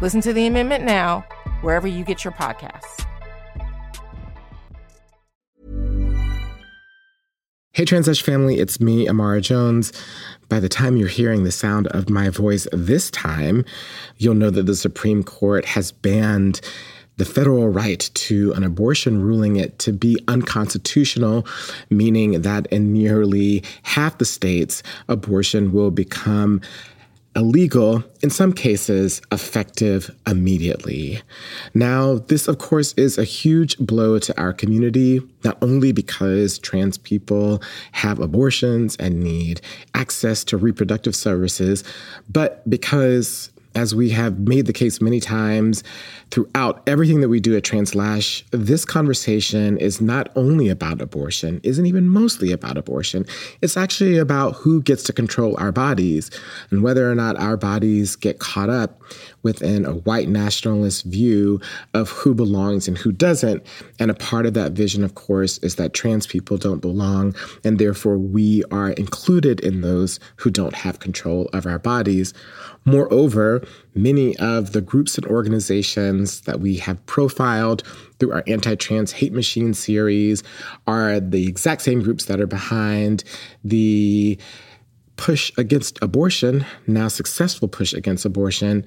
Listen to the amendment now, wherever you get your podcasts. Hey, Translash family, it's me, Imara Jones. By the time you're hearing the sound of my voice this time, you'll know that the Supreme Court has banned the federal right to an abortion, ruling it to be unconstitutional, meaning that in nearly half the states, abortion will become illegal, in some cases, effective immediately. Now, this, of course, is a huge blow to our community, not only because trans people have abortions and need access to reproductive services, but because as we have made the case many times throughout everything that we do at Translash, this conversation is not only about abortion, isn't even mostly about abortion. It's actually about who gets to control our bodies and whether or not our bodies get caught up within a white nationalist view of who belongs and who doesn't. And a part of that vision, of course, is that trans people don't belong, and therefore we are included in those who don't have control of our bodies. Moreover, many of the groups and organizations that we have profiled through our anti trans hate machine series are the exact same groups that are behind the push against abortion, now successful push against abortion,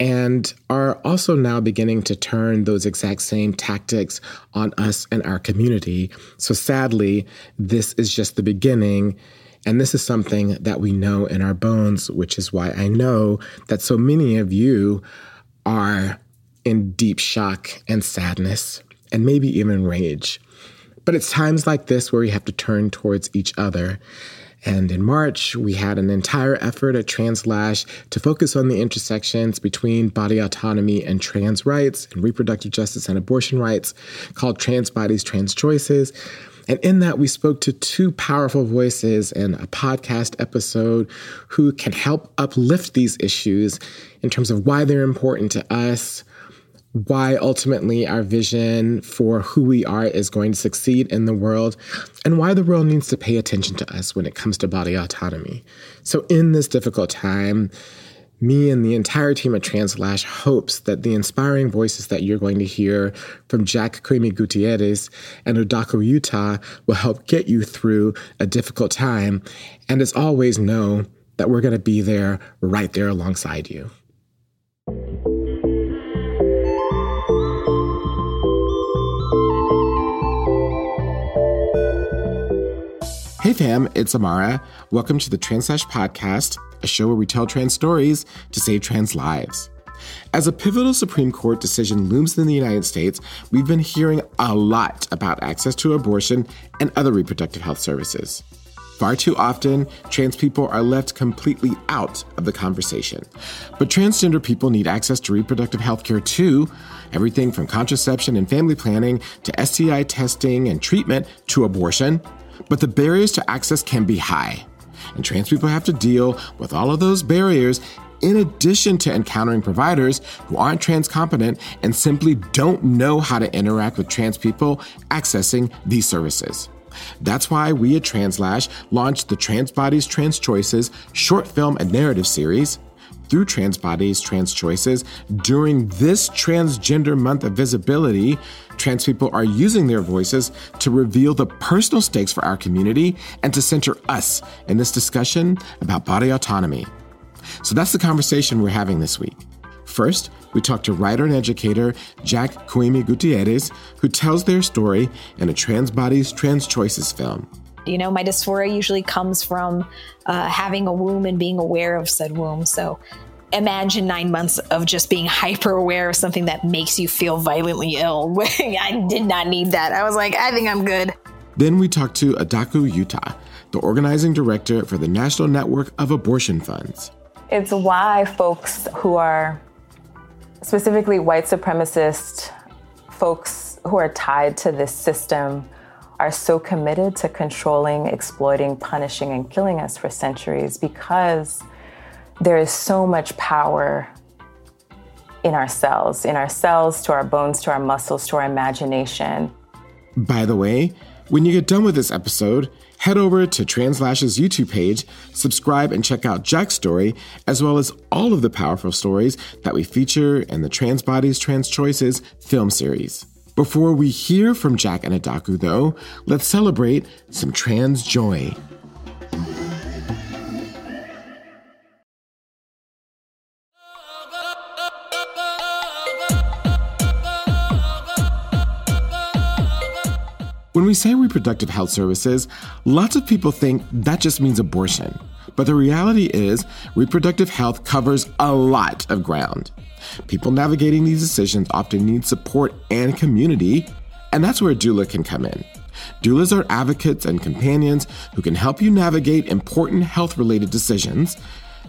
and are also now beginning to turn those exact same tactics on us and our community. So sadly, this is just the beginning. And this is something that we know in our bones, which is why I know that so many of you are in deep shock and sadness and maybe even rage. But it's times like this where we have to turn towards each other and in March, we had an entire effort at Translash to focus on the intersections between body autonomy and trans rights and reproductive justice and abortion rights called Trans Bodies, Trans Choices. And in that, we spoke to two powerful voices in a podcast episode who can help uplift these issues in terms of why they're important to us, why ultimately our vision for who we are is going to succeed in the world, and why the world needs to pay attention to us when it comes to body autonomy. So, in this difficult time, me and the entire team at Translash hopes that the inspiring voices that you're going to hear from Jack Qu'emi Gutierrez and Adaku Utah will help get you through a difficult time. And as always, know that we're going to be there right there alongside you. Fam, it's Imara. Welcome to the Translash Podcast, a show where we tell trans stories to save trans lives. As a pivotal Supreme Court decision looms in the United States, we've been hearing a lot about access to abortion and other reproductive health services. Far too often, trans people are left completely out of the conversation. But transgender people need access to reproductive health care too. Everything from contraception and family planning to STI testing and treatment to abortion. But the barriers to access can be high. And trans people have to deal with all of those barriers in addition to encountering providers who aren't trans competent and simply don't know how to interact with trans people accessing these services. That's why we at Translash launched the Trans Bodies, Trans Choices short film and narrative series through trans bodies, trans choices. During this Transgender Month of Visibility, trans people are using their voices to reveal the personal stakes for our community and to center us in this discussion about body autonomy. So that's the conversation we're having this week. First, we talk to writer and educator Jack Qu'emi Gutierrez, who tells their story in a Trans Bodies, Trans Choices film. You know, my dysphoria usually comes from uh, having a womb and being aware of said womb. So imagine nine months of just being hyper aware of something that makes you feel violently ill. I did not need that. I was like, I think I'm good. Then we talked to Adaku Utah, the organizing director for the National Network of Abortion Funds. It's why folks who are specifically white supremacist folks who are tied to this system are so committed to controlling, exploiting, punishing, and killing us for centuries because there is so much power in our cells, in our cells, to our bones, to our muscles, to our imagination. By the way, when you get done with this episode, head over to Translash's YouTube page, subscribe, and check out Jack's story, as well as all of the powerful stories that we feature in the Trans Bodies, Trans Choices film series. Before we hear from Jack and Adaku, though, let's celebrate some trans joy. When we say reproductive health services, lots of people think that just means abortion. But the reality is, reproductive health covers a lot of ground. People navigating these decisions often need support and community, and that's where doula can come in. Doulas are advocates and companions who can help you navigate important health related decisions.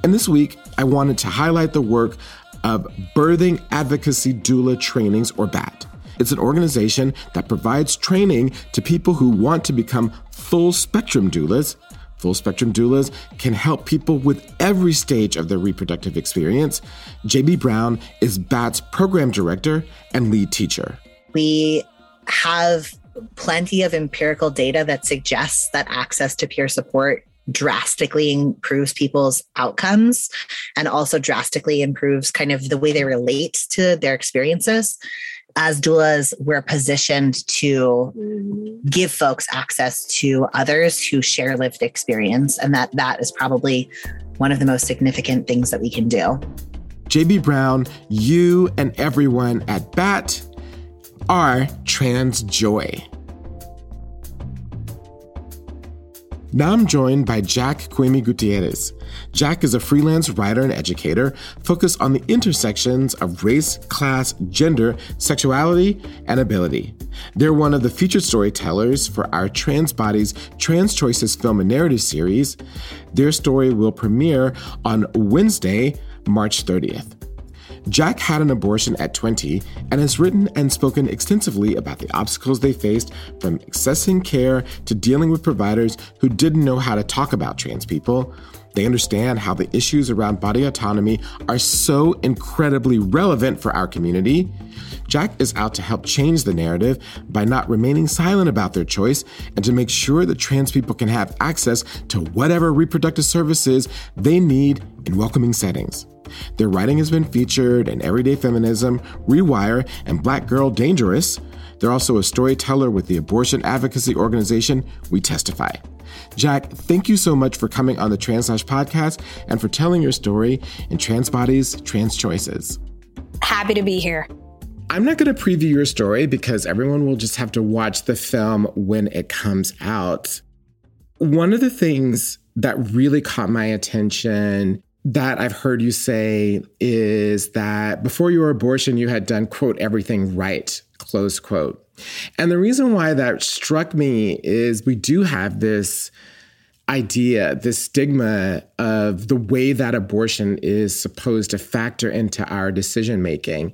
And this week, I wanted to highlight the work of Birthing Advocacy Doula Trainings, or BAT. It's an organization that provides training to people who want to become full spectrum doulas. Full spectrum doulas can help people with every stage of their reproductive experience. JB Brown is BAT's program director and lead teacher. We have plenty of empirical data that suggests that access to peer support drastically improves people's outcomes and also drastically improves kind of the way they relate to their experiences as doulas, we're positioned to mm-hmm. give folks access to others who share lived experience. And that that is probably one of the most significant things that we can do. JB Brown, you and everyone at BAT are trans joy. Now I'm joined by Jack Qu'emi Gutierrez. Jack is a freelance writer and educator focused on the intersections of race, class, gender, sexuality, and ability. They're one of the featured storytellers for our Trans Bodies, Trans Choices film and narrative series. Their story will premiere on Wednesday, March 30th. Jack had an abortion at 20 and has written and spoken extensively about the obstacles they faced from accessing care to dealing with providers who didn't know how to talk about trans people. They understand how the issues around body autonomy are so incredibly relevant for our community. Jack is out to help change the narrative by not remaining silent about their choice and to make sure that trans people can have access to whatever reproductive services they need in welcoming settings. Their writing has been featured in Everyday Feminism, Rewire, and Black Girl Dangerous. They're also a storyteller with the abortion advocacy organization We Testify. Jack, thank you so much for coming on the Translash podcast and for telling your story in Trans Bodies, Trans Choices. Happy to be here. I'm not going to preview your story because everyone will just have to watch the film when it comes out. One of the things that really caught my attention that I've heard you say is that before your abortion, you had done, quote, everything right, close quote. And the reason why that struck me is we do have this idea, this stigma of the way that abortion is supposed to factor into our decision making.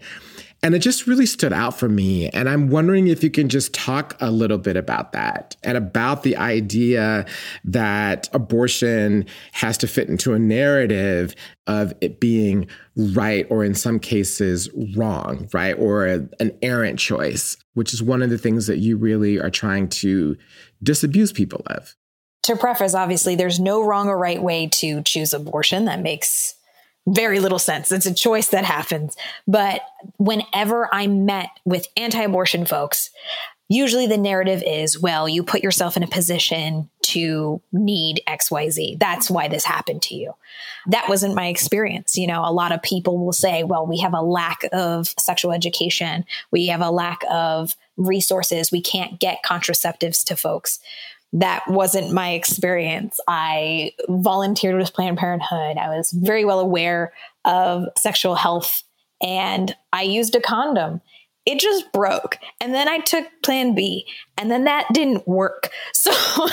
And it just really stood out for me. And I'm wondering if you can just talk a little bit about that and about the idea that abortion has to fit into a narrative of it being right or in some cases wrong, right? Or a, an errant choice, which is one of the things that you really are trying to disabuse people of. To preface, obviously, there's no wrong or right way to choose abortion. That makes very little sense. It's a choice that happens. But whenever I'm met with anti abortion folks, usually the narrative is, well, you put yourself in a position to need XYZ. That's why this happened to you. That wasn't my experience. You know, a lot of people will say, well, we have a lack of sexual education, we have a lack of resources, we can't get contraceptives to folks that wasn't my experience. I volunteered with Planned Parenthood. I was very well aware of sexual health and I used a condom. It just broke. And then I took plan B and then that didn't work. So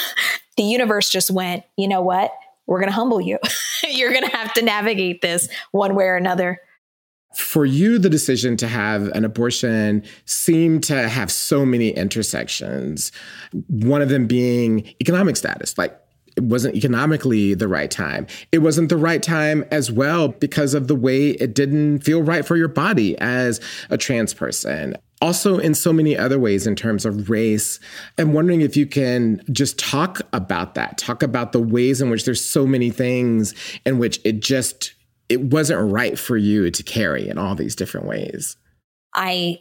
the universe just went, you know what? We're going to humble you. You're going to have to navigate this one way or another. For you, the decision to have an abortion seemed to have so many intersections. One of them being economic status. Like, it wasn't economically the right time. It wasn't the right time as well because of the way it didn't feel right for your body as a trans person. Also, in so many other ways, in terms of race, I'm wondering if you can just talk about that, talk about the ways in which there's so many things in which it just it wasn't right for you to carry in all these different ways. I,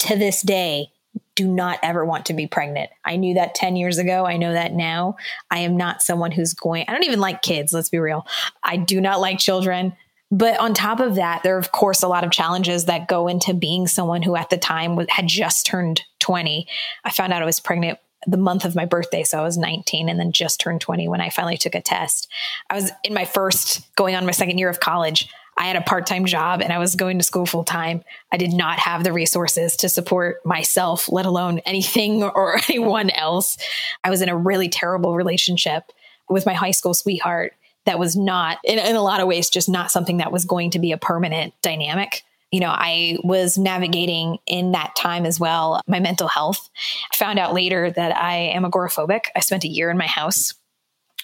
to this day, do not ever want to be pregnant. I knew that 10 years ago. I know that now. I am not someone who's going, I don't even like kids, let's be real. I do not like children. But on top of that, there are, of course, a lot of challenges that go into being someone who at the time had just turned 20. I found out I was pregnant the month of my birthday. So I was 19 and then just turned 20 when I finally took a test. I was in my first, going on my second year of college. I had a part time job and I was going to school full time. I did not have the resources to support myself, let alone anything or anyone else. I was in a really terrible relationship with my high school sweetheart that was not, in, in a lot of ways, just not something that was going to be a permanent dynamic you know, I was navigating in that time as well my mental health. I found out later that I am agoraphobic. I spent a year in my house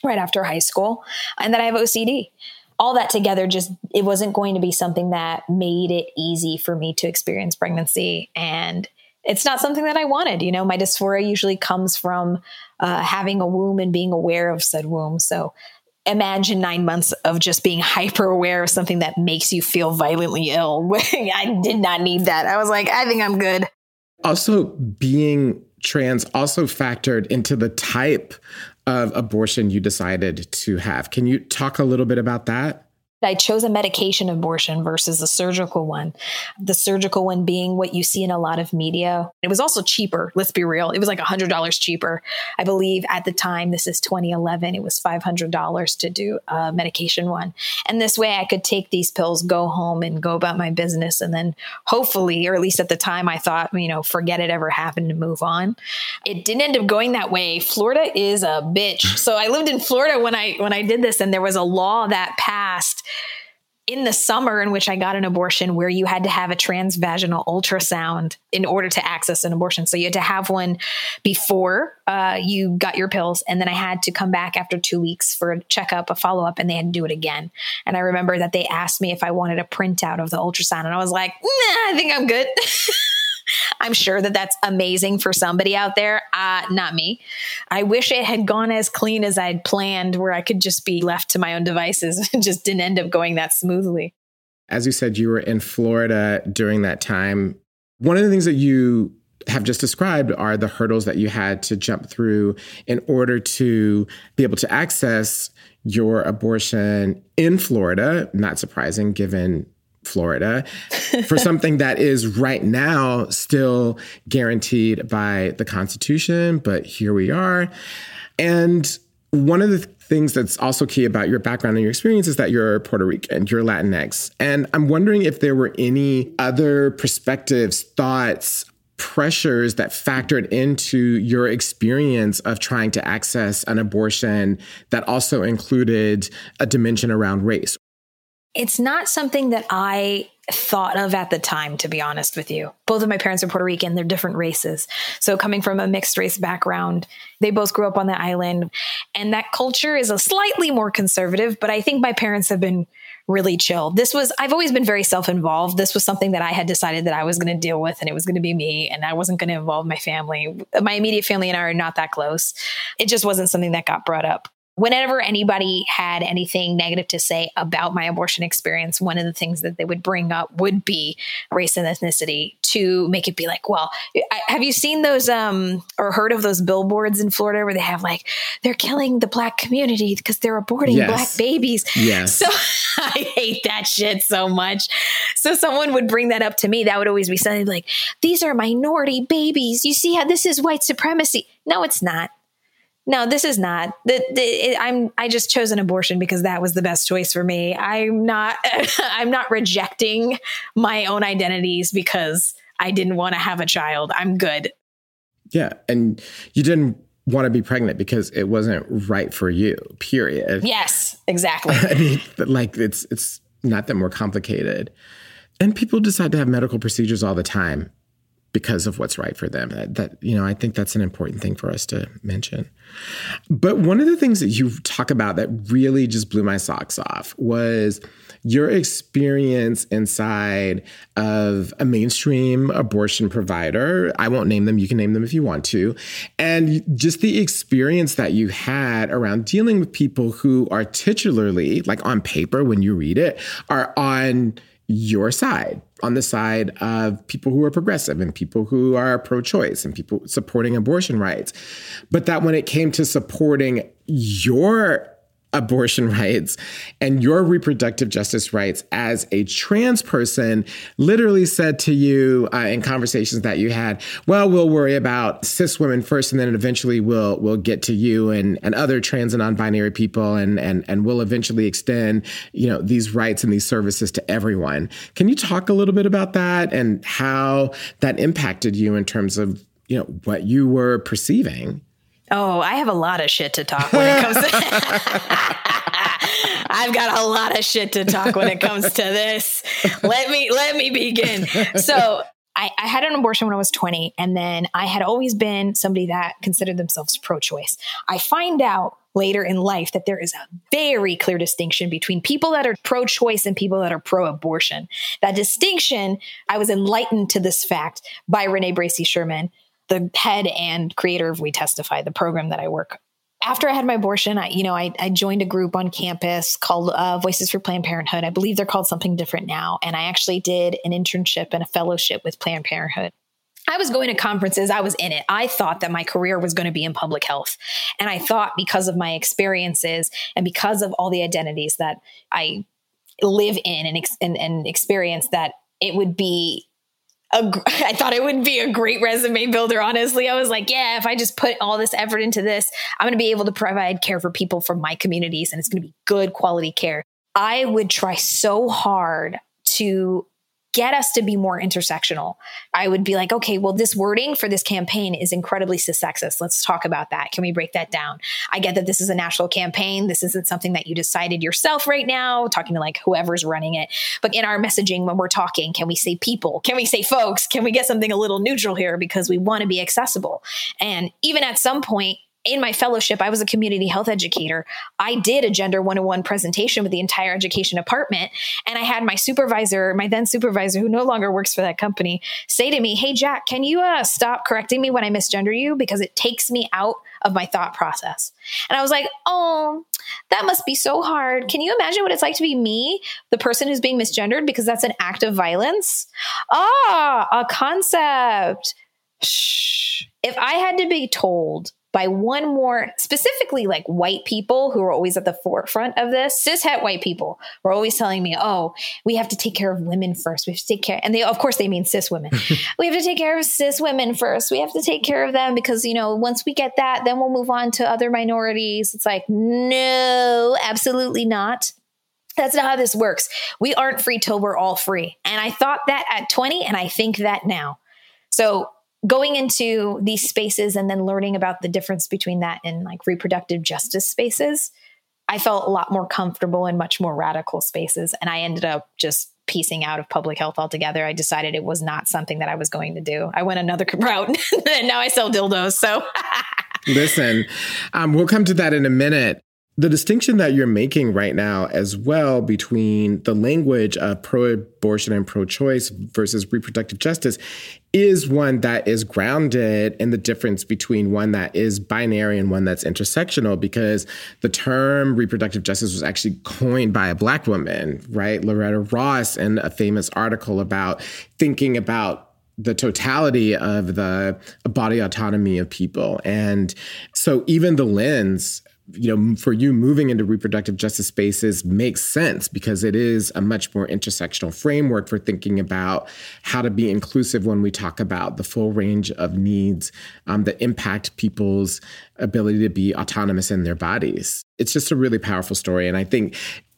right after high school and that I have OCD all that together just it wasn't going to be something that made it easy for me to experience pregnancy and it's not something that i wanted you know my dysphoria usually comes from uh, having a womb and being aware of said womb so imagine nine months of just being hyper aware of something that makes you feel violently ill i did not need that i was like i think i'm good also being trans also factored into the type of abortion you decided to have. Can you talk a little bit about that? I chose a medication abortion versus a surgical one. The surgical one being what you see in a lot of media. It was also cheaper, let's be real. It was like $100 cheaper. I believe at the time, this is 2011, it was $500 to do a medication one. And this way I could take these pills, go home and go about my business. And then hopefully, or at least at the time, I thought, you know, forget it ever happened and move on. It didn't end up going that way. Florida is a bitch. So I lived in Florida when I when I did this and there was a law that passed in the summer in which I got an abortion where you had to have a transvaginal ultrasound in order to access an abortion. So you had to have one before uh, you got your pills. And then I had to come back after two weeks for a checkup, a follow up, and they had to do it again. And I remember that they asked me if I wanted a printout of the ultrasound. And I was like, nah, I think I'm good. I'm sure that that's amazing for somebody out there. Uh, not me. I wish it had gone as clean as I'd planned, where I could just be left to my own devices and just didn't end up going that smoothly. As you said, you were in Florida during that time. One of the things that you have just described are the hurdles that you had to jump through in order to be able to access your abortion in Florida. Not surprising given Florida for something that is right now still guaranteed by the Constitution, but here we are. And one of the things that's also key about your background and your experience is that you're Puerto Rican, you're Latinx. And I'm wondering if there were any other perspectives, thoughts, pressures that factored into your experience of trying to access an abortion that also included a dimension around race it's not something that I thought of at the time, to be honest with you. Both of my parents are Puerto Rican, they're different races. So, coming from a mixed race background, they both grew up on the island. And that culture is a slightly more conservative, but I think my parents have been really chill. This was, I've always been very self involved. This was something that I had decided that I was going to deal with and it was going to be me and I wasn't going to involve my family. My immediate family and I are not that close. It just wasn't something that got brought up whenever anybody had anything negative to say about my abortion experience, one of the things that they would bring up would be race and ethnicity to make it be like, well, I, have you seen those um, or heard of those billboards in Florida where they have like, they're killing the black community because they're aborting yes. black babies? Yes. So I hate that shit so much. So someone would bring that up to me. That would always be something like, these are minority babies. You see how this is white supremacy? No, it's not no, this is not. The, the, it, I'm. I just chose an abortion because that was the best choice for me. I'm not. I'm not rejecting my own identities because I didn't want to have a child. I'm good. Yeah, and you didn't want to be pregnant because it wasn't right for you. Period. Yes, exactly. I mean, like it's it's not that more complicated And people decide to have medical procedures all the time because of what's right for them. That, that, you know, I think that's an important thing for us to mention. But one of the things that you talk about that really just blew my socks off was your experience inside of a mainstream abortion provider. I won't name them, you can name them if you want to. And just the experience that you had around dealing with people who are titularly, like on paper when you read it, are on your side, on the side of people who are progressive and people who are pro choice and people supporting abortion rights. But that when it came to supporting your abortion rights and your reproductive justice rights as a trans person literally said to you uh, in conversations that you had well we'll worry about cis women first and then eventually we'll we'll get to you and and other trans and non-binary people and and and we'll eventually extend you know these rights and these services to everyone. Can you talk a little bit about that and how that impacted you in terms of you know what you were perceiving Oh, I have a lot of shit to talk when it comes to I've got a lot of shit to talk when it comes to this. Let me let me begin. So I, I, had an abortion when I was 20, and then I had always been somebody that considered themselves pro choice. I find out later in life that there is a very clear distinction between people that are pro choice and people that are pro abortion. That distinction, I was enlightened to this fact by Renee Bracey Sherman, the head and creator of We Testify, the program that I work. After I had my abortion, I, you know, I, I joined a group on campus called uh, Voices for Planned Parenthood. I believe they're called something different now. And I actually did an internship and a fellowship with Planned Parenthood. I was going to conferences, I was in it. I thought that my career was going to be in public health. And I thought because of my experiences and because of all the identities that I live in and, and, and experience, that it would be a, I thought it would be a great resume builder. Honestly, I was like, yeah, if I just put all this effort into this, I'm going to be able to provide care for people from my communities and it's going to be good quality care. I would try so hard to get us to be more intersectional. I would be like, okay, well, this wording for this campaign is incredibly sexist. Let's talk about that. Can we break that down? I get that this is a national campaign. This isn't something that you decided yourself right now, talking to like whoever's running it. But in our messaging, when we're talking, can we say people? Can we say folks? Can we get something a little neutral here because we want to be accessible? And even at some point, in my fellowship, I was a community health educator. I did a gender 101 presentation with the entire education department. And I had my supervisor, my then supervisor, who no longer works for that company, say to me, Hey, Jack, can you uh, stop correcting me when I misgender you? Because it takes me out of my thought process. And I was like, Oh, that must be so hard. Can you imagine what it's like to be me, the person who's being misgendered? Because that's an act of violence. Ah, a concept. Shh. If I had to be told by one more, specifically like white people who are always at the forefront of this, cishet white people were always telling me, oh, we have to take care of women first. We have to take care. And they, of course, they mean cis women. we have to take care of cis women first. We have to take care of them because, you know, once we get that, then we'll move on to other minorities. It's like, no, absolutely not. That's not how this works. We aren't free till we're all free. And I thought that at 20, and I think that now. So going into these spaces and then learning about the difference between that and like reproductive justice spaces, I felt a lot more comfortable in much more radical spaces. And I ended up just piecing out of public health altogether. I decided it was not something that I was going to do. I went another route and now I sell dildos. So listen, um, we'll come to that in a minute the distinction that you're making right now as well between the language of pro-abortion and pro-choice versus reproductive justice is one that is grounded in the difference between one that is binary and one that's intersectional because the term reproductive justice was actually coined by a black woman right loretta ross in a famous article about thinking about the totality of the body autonomy of people. And so even the lens you know, for you moving into reproductive justice spaces makes sense because it is a much more intersectional framework for thinking about how to be inclusive when we talk about the full range of needs um, that impact people's ability to be autonomous in their bodies. It's just a really powerful story. And I think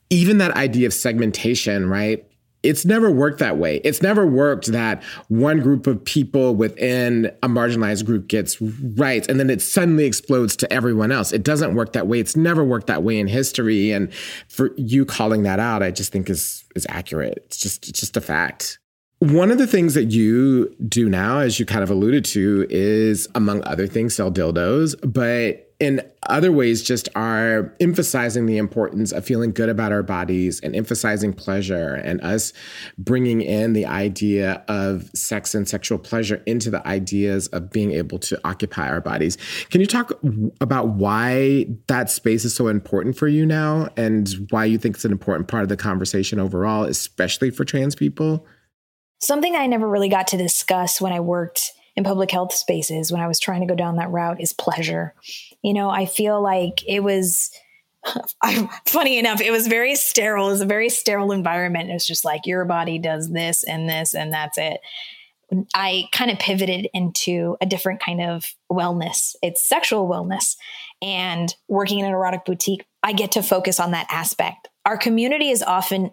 even that idea of segmentation, right? It's never worked that way. It's never worked that one group of people within a marginalized group gets rights and then it suddenly explodes to everyone else. It doesn't work that way. It's never worked that way in history. And for you calling that out, I just think is is accurate. It's just it's just a fact. One of the things that you do now, as you kind of alluded to, is among other things, sell dildos. But in other ways just are emphasizing the importance of feeling good about our bodies and emphasizing pleasure and us bringing in the idea of sex and sexual pleasure into the ideas of being able to occupy our bodies. Can you talk about why that space is so important for you now and why you think it's an important part of the conversation overall, especially for trans people? Something I never really got to discuss when I worked in public health spaces when I was trying to go down that route is pleasure. You know, I feel like it was. I, funny enough, it was very sterile. It was a very sterile environment. It was just like your body does this and this, and that's it. I kind of pivoted into a different kind of wellness. It's sexual wellness. And working in an erotic boutique, I get to focus on that aspect. Our community is often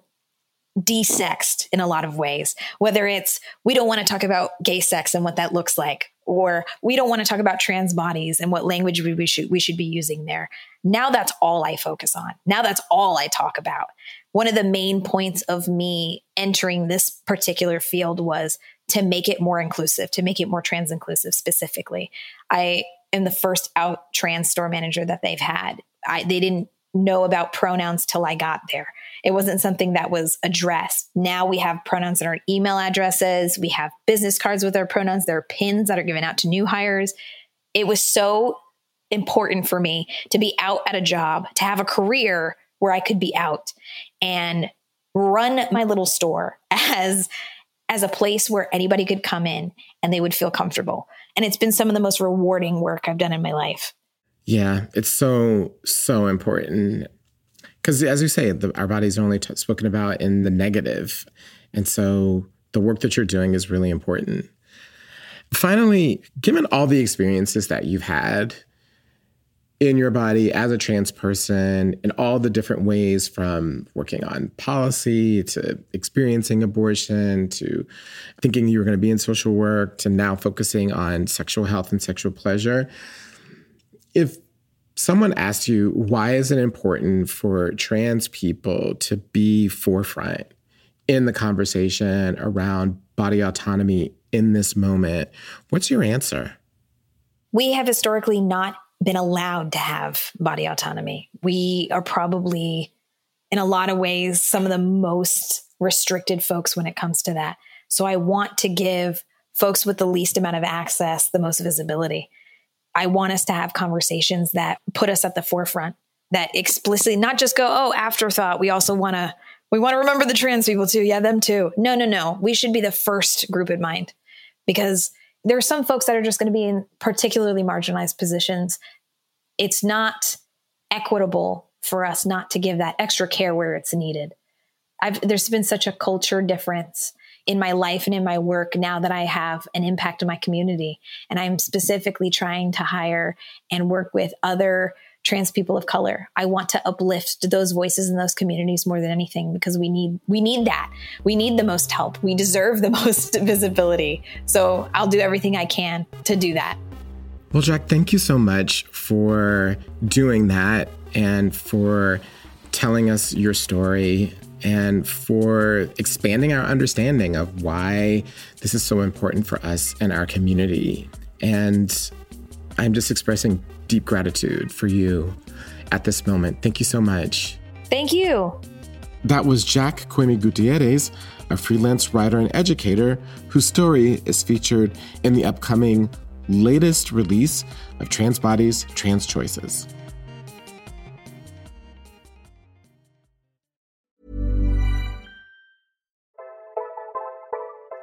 desexed in a lot of ways, whether it's we don't want to talk about gay sex and what that looks like, or we don't want to talk about trans bodies and what language we, we should we should be using there. Now that's all I focus on. Now that's all I talk about. One of the main points of me entering this particular field was to make it more inclusive, to make it more trans inclusive specifically. I am the first out trans store manager that they've had. I, they didn't know about pronouns till I got there. It wasn't something that was addressed. Now we have pronouns in our email addresses. We have business cards with our pronouns. There are pins that are given out to new hires. It was so important for me to be out at a job, to have a career where I could be out and run my little store as as a place where anybody could come in and they would feel comfortable. And it's been some of the most rewarding work I've done in my life. Yeah, it's so so important because as you say, the, our bodies are only t- spoken about in the negative, and so the work that you're doing is really important. Finally, given all the experiences that you've had in your body as a trans person in all the different ways from working on policy to experiencing abortion to thinking you were going to be in social work to now focusing on sexual health and sexual pleasure if someone asked you why is it important for trans people to be forefront in the conversation around body autonomy in this moment? What's your answer? We have historically not been allowed to have body autonomy. We are probably in a lot of ways some of the most restricted folks when it comes to that. So i want to give folks with the least amount of access the most visibility I want us to have conversations that put us at the forefront, that explicitly not just go, oh, afterthought. We also want to we want to remember the trans people too. Yeah, them too. No, no, no. We should be the first group in mind because there are some folks that are just going to be in particularly marginalized positions. It's not equitable for us not to give that extra care where it's needed. I've, there's been such a culture difference in my life and in my work now that I have an impact in my community. And I'm specifically trying to hire and work with other trans people of color. I want to uplift those voices in those communities more than anything because we need we need that. We need the most help. We deserve the most visibility. So I'll do everything I can to do that. Well, Jack, thank you so much for doing that and for telling us your story and for expanding our understanding of why this is so important for us and our community. And I'm just expressing deep gratitude for you at this moment. Thank you so much. Thank you. That was Jack Qu'emi Gutierrez, a freelance writer and educator whose story is featured in the upcoming latest release of Trans Bodies, Trans Choices.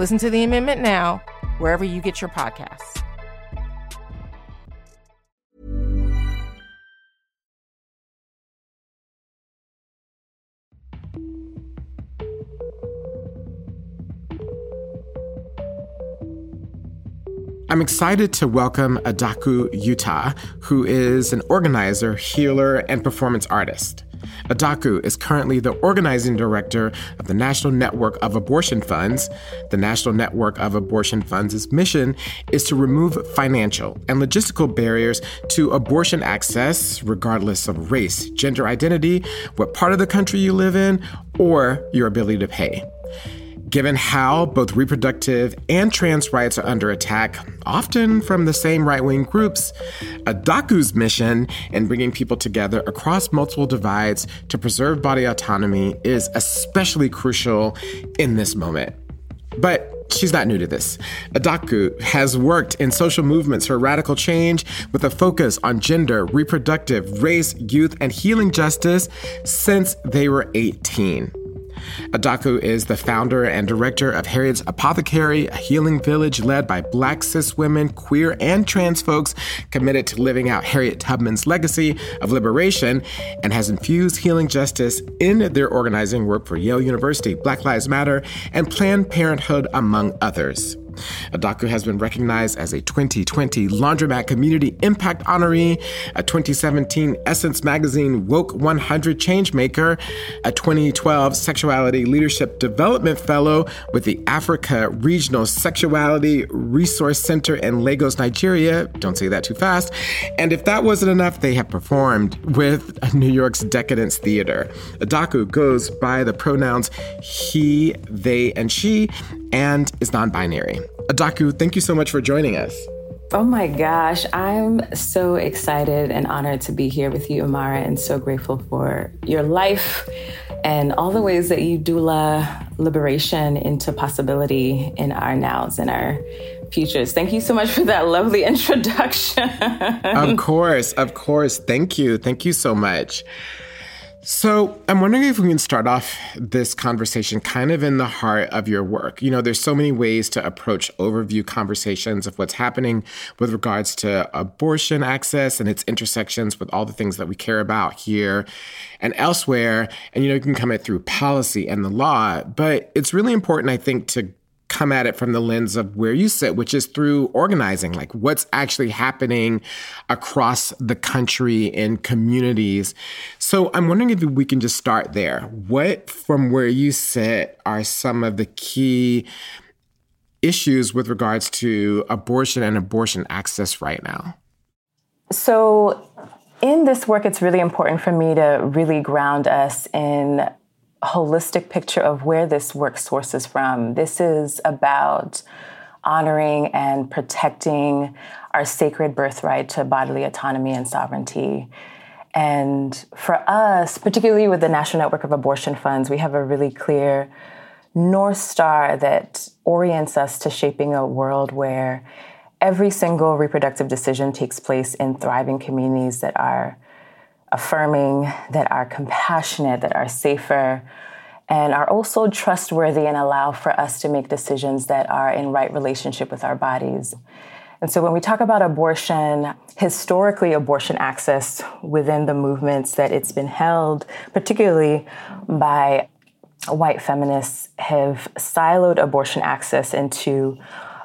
Listen to the amendment now, wherever you get your podcasts. I'm excited to welcome Adaku Utah, who is an organizer, healer, and performance artist. Adaku is currently the organizing director of the National Network of Abortion Funds. The National Network of Abortion Funds' mission is to remove financial and logistical barriers to abortion access, regardless of race, gender identity, what part of the country you live in, or your ability to pay. Given how both reproductive and trans rights are under attack, often from the same right wing groups, Adaku's mission in bringing people together across multiple divides to preserve body autonomy is especially crucial in this moment. But she's not new to this. Adaku has worked in social movements for radical change with a focus on gender, reproductive, race, youth, and healing justice since they were 18. Adaku is the founder and director of Harriet's Apothecary, a healing village led by black cis women, queer, and trans folks committed to living out Harriet Tubman's legacy of liberation and has infused healing justice in their organizing work for Yale University, Black Lives Matter, and Planned Parenthood, among others. Adaku has been recognized as a 2020 Laundromat Community Impact Honoree, a 2017 Essence Magazine Woke 100 Changemaker, a 2012 Sexuality Leadership Development Fellow with the Africa Regional Sexuality Resource Center in Lagos, Nigeria. Don't say that too fast. And if that wasn't enough, they have performed with New York's Decadence Theater. Adaku goes by the pronouns he, they, and she, and is non binary. Adaku, thank you so much for joining us. Oh my gosh, I'm so excited and honored to be here with you, Imara, and so grateful for your life and all the ways that you doula liberation into possibility in our nows and our futures. Thank you so much for that lovely introduction. of course, of course. Thank you. Thank you so much. So, I'm wondering if we can start off this conversation kind of in the heart of your work. You know, there's so many ways to approach overview conversations of what's happening with regards to abortion access and its intersections with all the things that we care about here and elsewhere. And, you know, you can come at through policy and the law, but it's really important, I think, to come at it from the lens of where you sit, which is through organizing, like what's actually happening across the country in communities. So I'm wondering if we can just start there. What, from where you sit, are some of the key issues with regards to abortion and abortion access right now? So, in this work, it's really important for me to really ground us in holistic picture of where this work sources from. This is about honoring and protecting our sacred birthright to bodily autonomy and sovereignty. And for us, particularly with the National Network of Abortion Funds, we have a really clear North Star that orients us to shaping a world where every single reproductive decision takes place in thriving communities that are affirming, that are compassionate, that are safer, and are also trustworthy and allow for us to make decisions that are in right relationship with our bodies. And so when we talk about abortion, historically, abortion access within the movements that it's been held, particularly by white feminists, have siloed abortion access into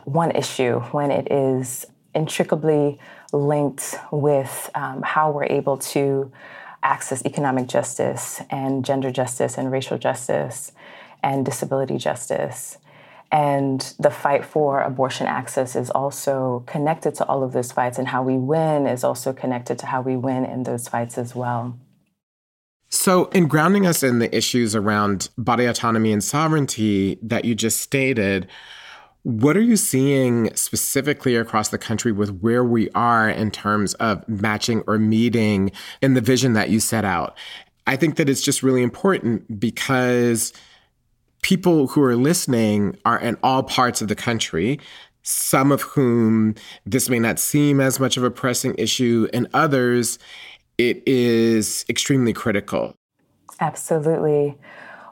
one issue when it is intricately linked with um, how we're able to access economic justice and gender justice and racial justice and disability justice. And the fight for abortion access is also connected to all of those fights, and how we win is also connected to how we win in those fights as well. So, in grounding us in the issues around body autonomy and sovereignty that you just stated, what are you seeing specifically across the country with where we are in terms of matching or meeting in the vision that you set out? I think that it's just really important because people who are listening are in all parts of the country, some of whom this may not seem as much of a pressing issue, and others, it is extremely critical. Absolutely.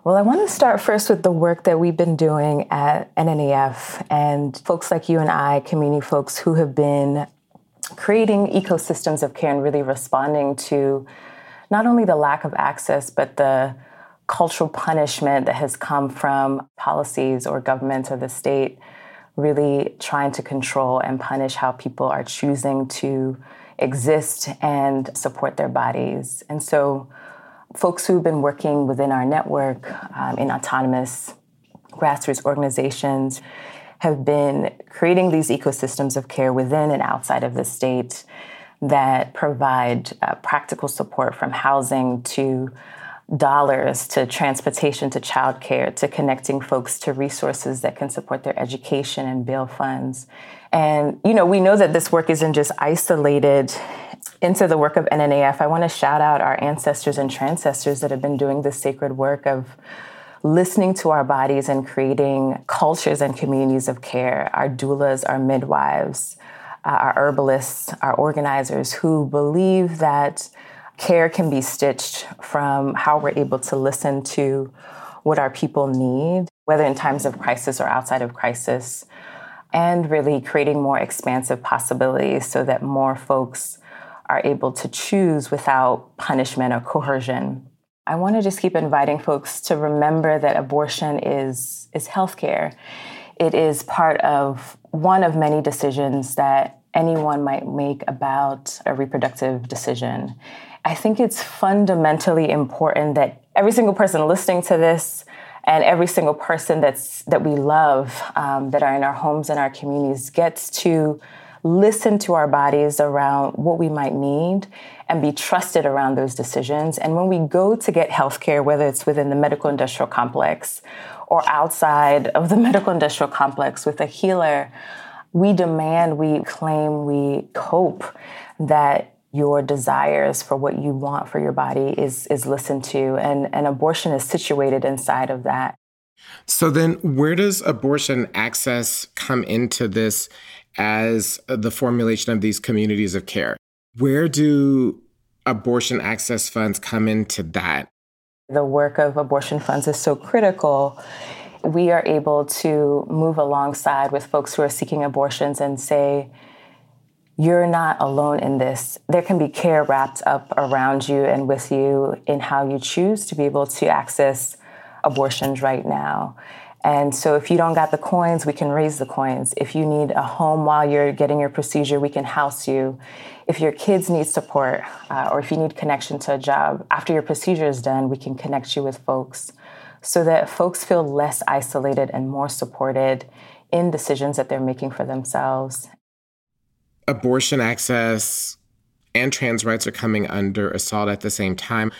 Well, I want to start first with the work that we've been doing at NNAF and folks like you and I, community folks who have been creating ecosystems of care and really responding to not only the lack of access, but the cultural punishment that has come from policies or governments or the state really trying to control and punish how people are choosing to exist and support their bodies. And so, folks who've been working within our network um, in autonomous grassroots organizations have been creating these ecosystems of care within and outside of the state that provide uh, practical support from housing to dollars to transportation to childcare to connecting folks to resources that can support their education and bail funds. And, you know, we know that this work isn't just isolated into the work of NNAF, I want to shout out our ancestors and transcestors that have been doing this sacred work of listening to our bodies and creating cultures and communities of care. Our doulas, our midwives, uh, our herbalists, our organizers who believe that care can be stitched from how we're able to listen to what our people need, whether in times of crisis or outside of crisis, and really creating more expansive possibilities so that more folks are able to choose without punishment or coercion. I want to just keep inviting folks to remember that abortion is, is healthcare. It is part of one of many decisions that anyone might make about a reproductive decision. I think it's fundamentally important that every single person listening to this and every single person that's that we love um, that are in our homes and our communities gets to listen to our bodies around what we might need and be trusted around those decisions. And when we go to get healthcare, whether it's within the medical industrial complex or outside of the medical industrial complex with a healer, we demand, we claim, we hope that your desires for what you want for your body is is listened to and, and abortion is situated inside of that so then where does abortion access come into this as the formulation of these communities of care where do abortion access funds come into that the work of abortion funds is so critical we are able to move alongside with folks who are seeking abortions and say you're not alone in this. There can be care wrapped up around you and with you in how you choose to be able to access abortions right now. And so if you don't got the coins, we can raise the coins. If you need a home while you're getting your procedure, we can house you. If your kids need support uh, or if you need connection to a job, after your procedure is done, we can connect you with folks so that folks feel less isolated and more supported in decisions that they're making for themselves abortion access and trans rights are coming under assault at the same time.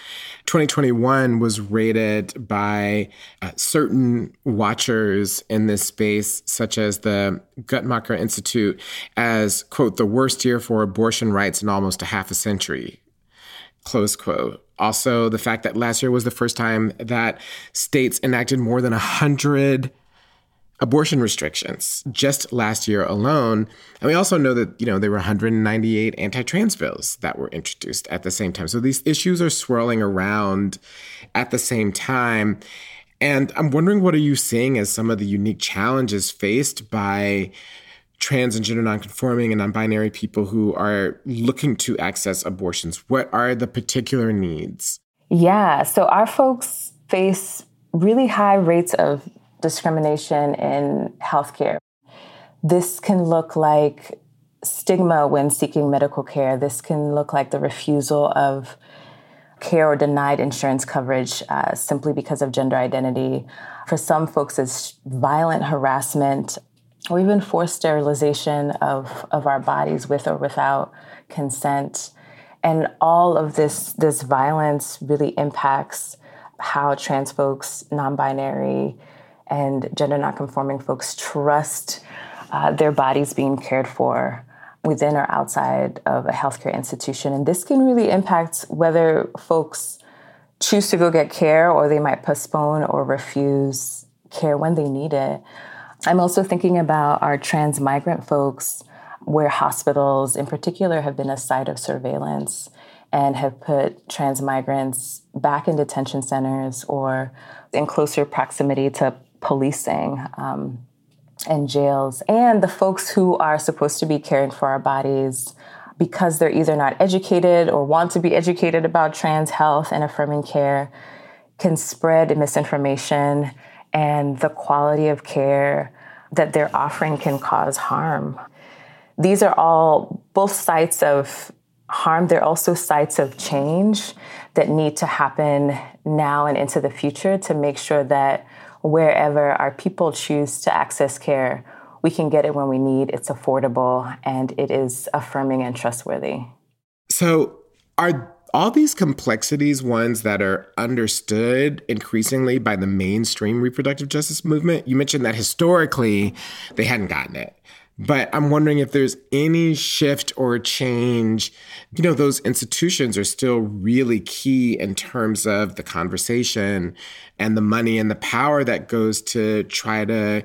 2021 was rated by uh, certain watchers in this space, such as the Guttmacher Institute, as, quote, the worst year for abortion rights in almost a half a century, close quote. Also, the fact that last year was the first time that states enacted more than 100 abortion restrictions just last year alone. And we also know that, you know, there were 198 anti-trans bills that were introduced at the same time. So these issues are swirling around at the same time. And I'm wondering what are you seeing as some of the unique challenges faced by trans and gender nonconforming and non-binary people who are looking to access abortions? What are the particular needs? Yeah, so our folks face really high rates of discrimination in healthcare. This can look like stigma when seeking medical care. This can look like the refusal of care or denied insurance coverage uh, simply because of gender identity. For some folks, it's violent harassment or even forced sterilization of, of our bodies with or without consent. And all of this, this violence really impacts how trans folks, non binary, and gender nonconforming folks trust uh, their bodies being cared for within or outside of a healthcare institution. And this can really impact whether folks choose to go get care or they might postpone or refuse care when they need it. I'm also thinking about our trans migrant folks where hospitals in particular have been a site of surveillance and have put trans migrants back in detention centers or in closer proximity to policing um, and jails. And the folks who are supposed to be caring for our bodies because they're either not educated or want to be educated about trans health and affirming care can spread misinformation and the quality of care that they're offering can cause harm. These are all both sites of harm, they're also sites of change that need to happen now and into the future to make sure that wherever our people choose to access care, we can get it when we need, it's affordable, and it is affirming and trustworthy. So, are all these complexities ones that are understood increasingly by the mainstream reproductive justice movement? You mentioned that historically they hadn't gotten it. But I'm wondering if there's any shift or change. You know, those institutions are still really key in terms of the conversation and the money and the power that goes to try to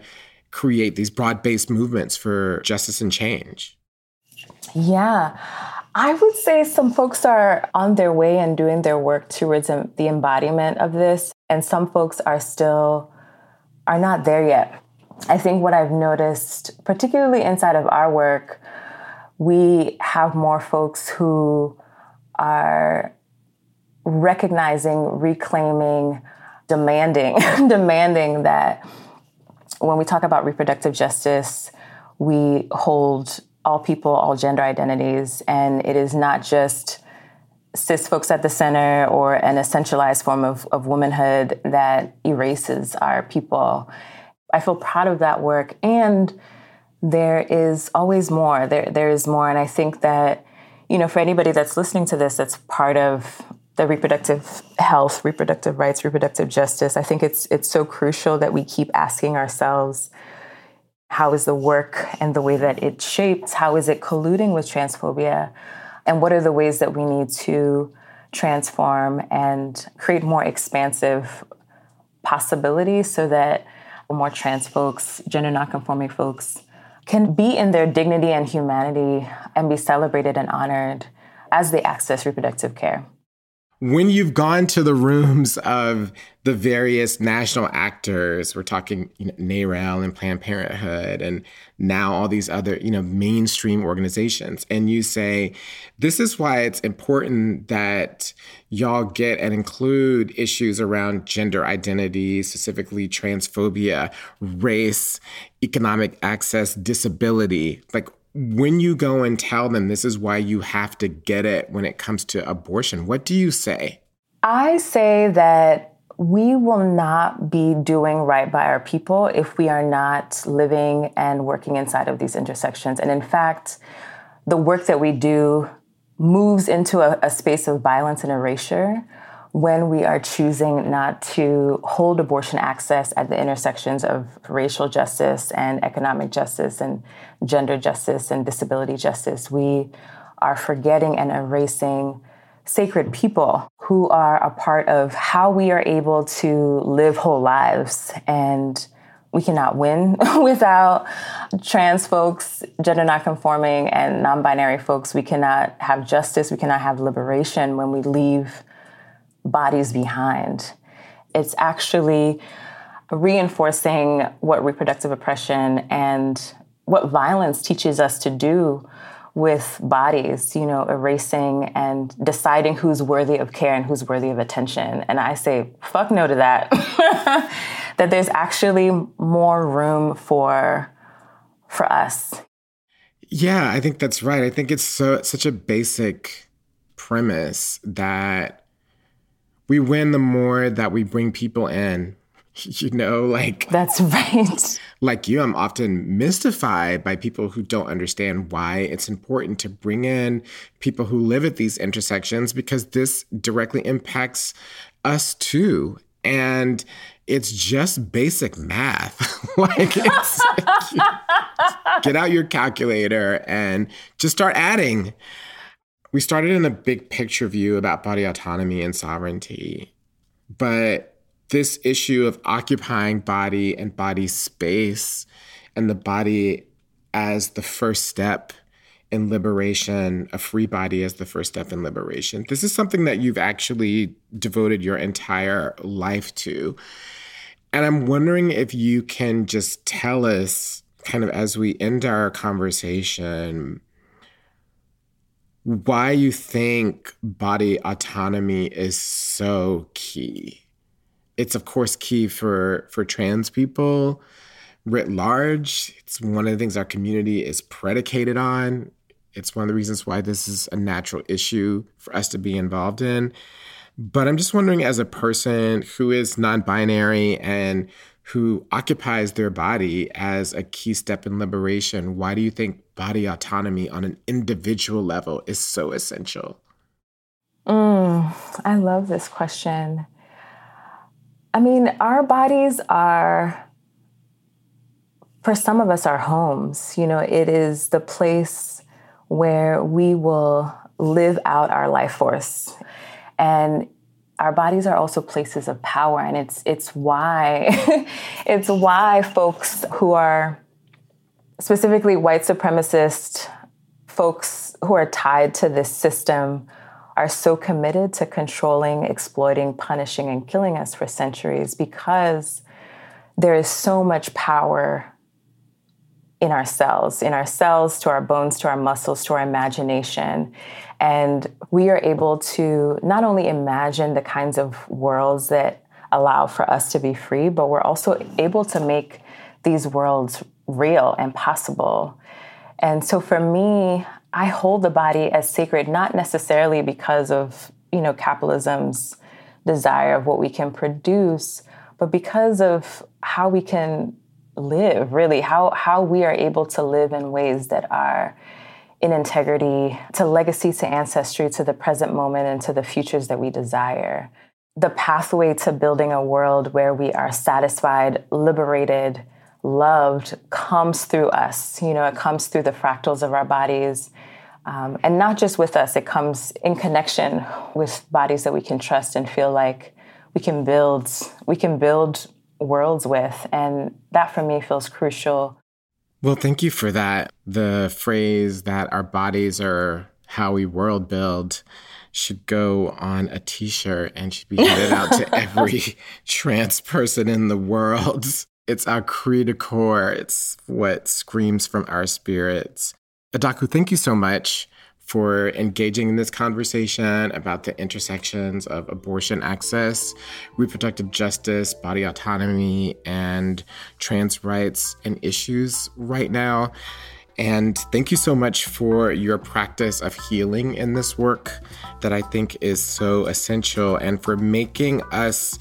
create these broad based movements for justice and change. Yeah. I would say some folks are on their way and doing their work towards the embodiment of this, and some folks are still are not there yet. I think what I've noticed, particularly inside of our work, we have more folks who are recognizing, reclaiming, demanding, demanding that when we talk about reproductive justice, we hold all people, all gender identities, and it is not just cis folks at the center or an essentialized form of, of womanhood that erases our people. I feel proud of that work, and there is always more. There, there is more, and I think that you know, for anybody that's listening to this, that's part of the reproductive health, reproductive rights, reproductive justice. I think it's it's so crucial that we keep asking ourselves how is the work and the way that it shapes, how is it colluding with transphobia? And what are the ways that we need to transform and create more expansive possibilities so that more trans folks, gender nonconforming folks, can be in their dignity and humanity and be celebrated and honored as they access reproductive care when you've gone to the rooms of the various national actors, we're talking you know, NARAL and Planned Parenthood, and now all these other you know mainstream organizations, and you say, this is why it's important that y'all get and include issues around gender identity, specifically transphobia, race, economic access, disability. Like, when you go and tell them this is why you have to get it when it comes to abortion, what do you say? I say that we will not be doing right by our people if we are not living and working inside of these intersections. And in fact, the work that we do moves into a, a space of violence and erasure when we are choosing not to hold abortion access at the intersections of racial justice and economic justice and gender justice and disability justice, we are forgetting and erasing sacred people who are a part of how we are able to live whole lives. And we cannot win without trans folks, gender nonconforming, and non binary folks. We cannot have justice, we cannot have liberation when we leave bodies behind. It's actually reinforcing what reproductive oppression and what violence teaches us to do with bodies, you know, erasing and deciding who's worthy of care and who's worthy of attention. And I say, fuck no to that. that there's actually more room for for us. Yeah, I think that's right. I think it's so such a basic premise that we win the more that we bring people in. You know, like that's right. Like you, I'm often mystified by people who don't understand why it's important to bring in people who live at these intersections because this directly impacts us too. And it's just basic math. like, get out your calculator and just start adding. We started in a big picture view about body autonomy and sovereignty, but this issue of occupying body and body space and the body as the first step in liberation, a free body as the first step in liberation. This is something that you've actually devoted your entire life to. And I'm wondering if you can just tell us, kind of as we end our conversation, why you think body autonomy is so key. It's of course key for for trans people writ large. It's one of the things our community is predicated on. It's one of the reasons why this is a natural issue for us to be involved in. But I'm just wondering, as a person who is non binary and who occupies their body as a key step in liberation, why do you think body autonomy on an individual level is so essential? Mm, I love this question. I mean, our bodies are for some of us, our homes. You know, it is the place where we will live out our life force. And our bodies are also places of power and it's it's why it's why folks who are specifically white supremacist folks who are tied to this system are so committed to controlling, exploiting, punishing and killing us for centuries because there is so much power in ourselves, in our cells, to our bones, to our muscles, to our imagination. And we are able to not only imagine the kinds of worlds that allow for us to be free, but we're also able to make these worlds real and possible. And so for me, I hold the body as sacred, not necessarily because of, you know, capitalism's desire of what we can produce, but because of how we can live really how how we are able to live in ways that are in integrity to legacy to ancestry to the present moment and to the futures that we desire the pathway to building a world where we are satisfied liberated loved comes through us you know it comes through the fractals of our bodies um, and not just with us it comes in connection with bodies that we can trust and feel like we can build we can build worlds with. And that for me feels crucial. Well, thank you for that. The phrase that our bodies are how we world build should go on a t shirt and should be handed out to every trans person in the world. It's our cri de coeur, it's what screams from our spirits. Adaku, thank you so much for engaging in this conversation about the intersections of abortion access, reproductive justice, body autonomy, and trans rights and issues right now. And thank you so much for your practice of healing in this work that I think is so essential and for making us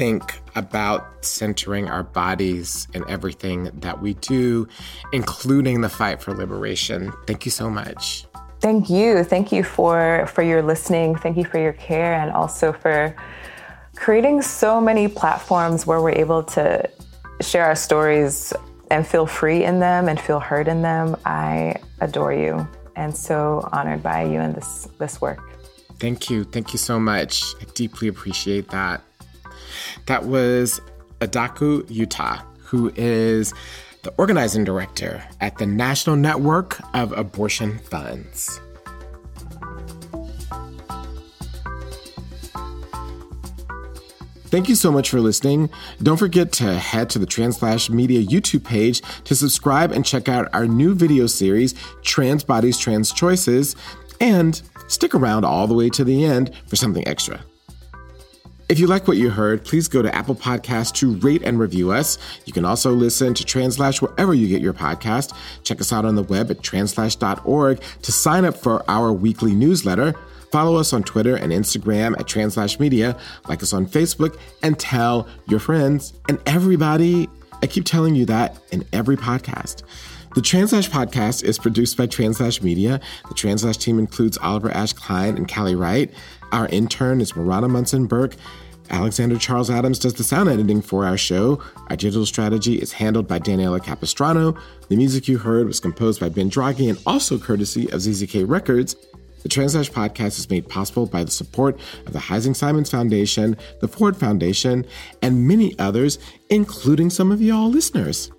think about centering our bodies in everything that we do, including the fight for liberation. Thank you so much. Thank you. Thank you for for your listening. Thank you for your care and also for creating so many platforms where we're able to share our stories and feel free in them and feel heard in them. I adore you and so honored by you and this this work. Thank you. Thank you so much. I deeply appreciate that. That was Adaku Utah, who is the organizing director at the National Network of Abortion Funds. Thank you so much for listening. Don't forget to head to the Translash Media YouTube page to subscribe and check out our new video series, Trans Bodies, Trans Choices, and stick around all the way to the end for something extra. If you like what you heard, please go to Apple Podcasts to rate and review us. You can also listen to Translash wherever you get your podcast. Check us out on the web at translash.org to sign up for our weekly newsletter. Follow us on Twitter and Instagram at Translash Media. Like us on Facebook and tell your friends and everybody. I keep telling you that in every podcast. The Translash podcast is produced by Translash Media. The Translash team includes Oliver Ash Klein and Callie Wright. Our intern is Marana Munson Burke. Alexander Charles Adams does the sound editing for our show. Our digital strategy is handled by Daniela Capistrano. The music you heard was composed by Ben Draghi and also courtesy of ZZK Records. The Translash podcast is made possible by the support of the Heising Simons Foundation, the Ford Foundation, and many others, including some of y'all listeners.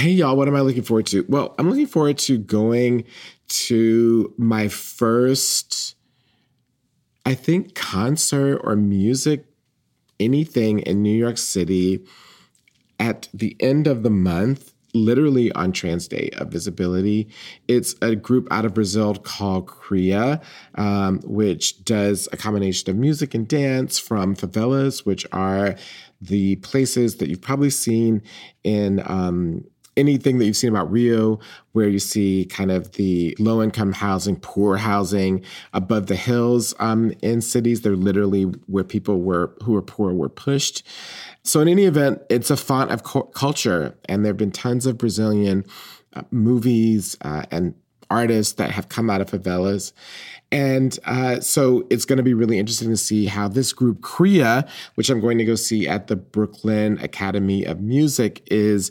Hey, y'all, what am I looking forward to? Well, I'm looking forward to going to my first, I think, concert or music, anything in New York City at the end of the month literally on Trans Day of Visibility. It's a group out of Brazil called Cria, um, which does a combination of music and dance from favelas, which are the places that you've probably seen in. Um, anything that you've seen about Rio, where you see kind of the low income housing, poor housing above the hills um, in cities. They're literally where people were who were poor were pushed. So, in any event, it's a font of cu- culture, and there have been tons of Brazilian uh, movies uh, and artists that have come out of favelas. And uh, so it's going to be really interesting to see how this group, Cria, which I'm going to go see at the Brooklyn Academy of Music, is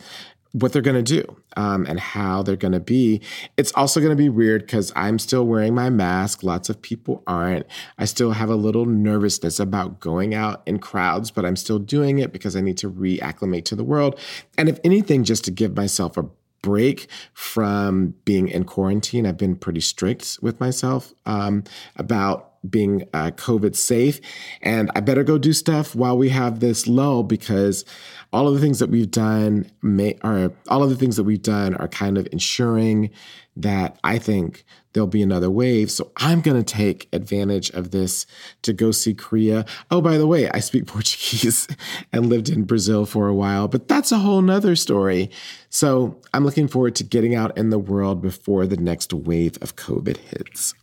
what they're going to do um, and how they're going to be. It's also going to be weird because I'm still wearing my mask. Lots of people aren't. I still have a little nervousness about going out in crowds, but I'm still doing it because I need to reacclimate to the world. And if anything, just to give myself a break from being in quarantine. I've been pretty strict with myself um, about being uh, COVID safe. And I better go do stuff while we have this lull because all of the things that we've done may, are all of the things that we've done are kind of ensuring that I think there'll be another wave. So I'm going to take advantage of this to go see Cria. Oh, by the way, I speak Portuguese and lived in Brazil for a while, but that's a whole nother story. So I'm looking forward to getting out in the world before the next wave of COVID hits.